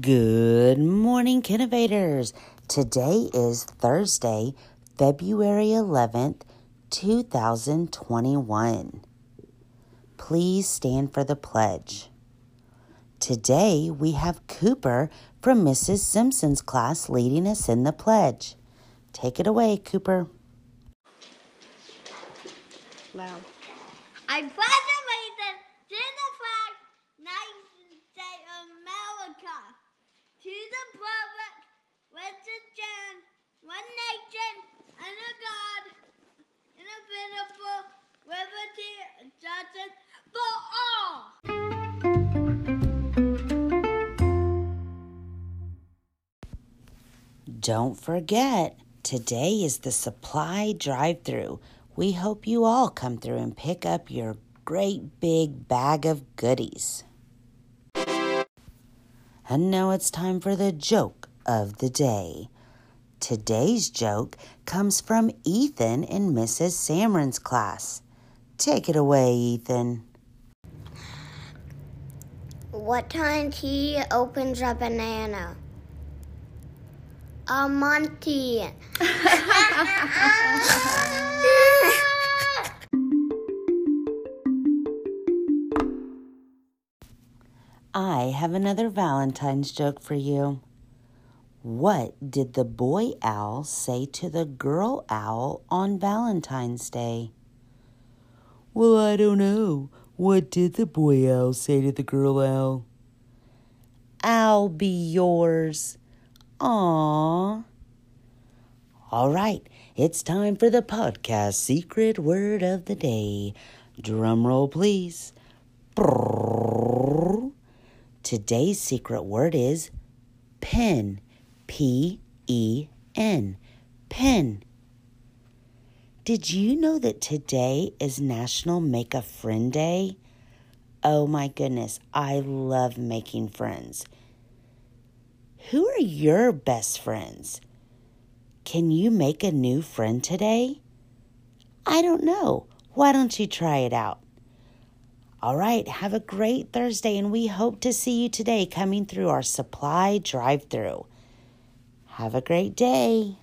Good morning, Kinnovators. Today is Thursday, February 11th, 2021. Please stand for the pledge. Today we have Cooper from Mrs. Simpson's class leading us in the pledge. Take it away, Cooper. I pledge which one nation, under God, indivisible, liberty and justice for all. Don't forget, today is the supply drive through. We hope you all come through and pick up your great big bag of goodies. And now it's time for the joke of the day. Today's joke comes from Ethan in Mrs. Samron's class. Take it away, Ethan. What time tea opens a banana? A Monty. I have another Valentine's joke for you. What did the boy owl say to the girl owl on Valentine's Day? Well, I don't know. What did the boy owl say to the girl owl? I'll be yours. Aww. All right, it's time for the podcast secret word of the day. Drum roll, please. Brrrr. Today's secret word is pen. P E N. Pen. Did you know that today is National Make a Friend Day? Oh my goodness, I love making friends. Who are your best friends? Can you make a new friend today? I don't know. Why don't you try it out? All right, have a great Thursday, and we hope to see you today coming through our supply drive through. Have a great day.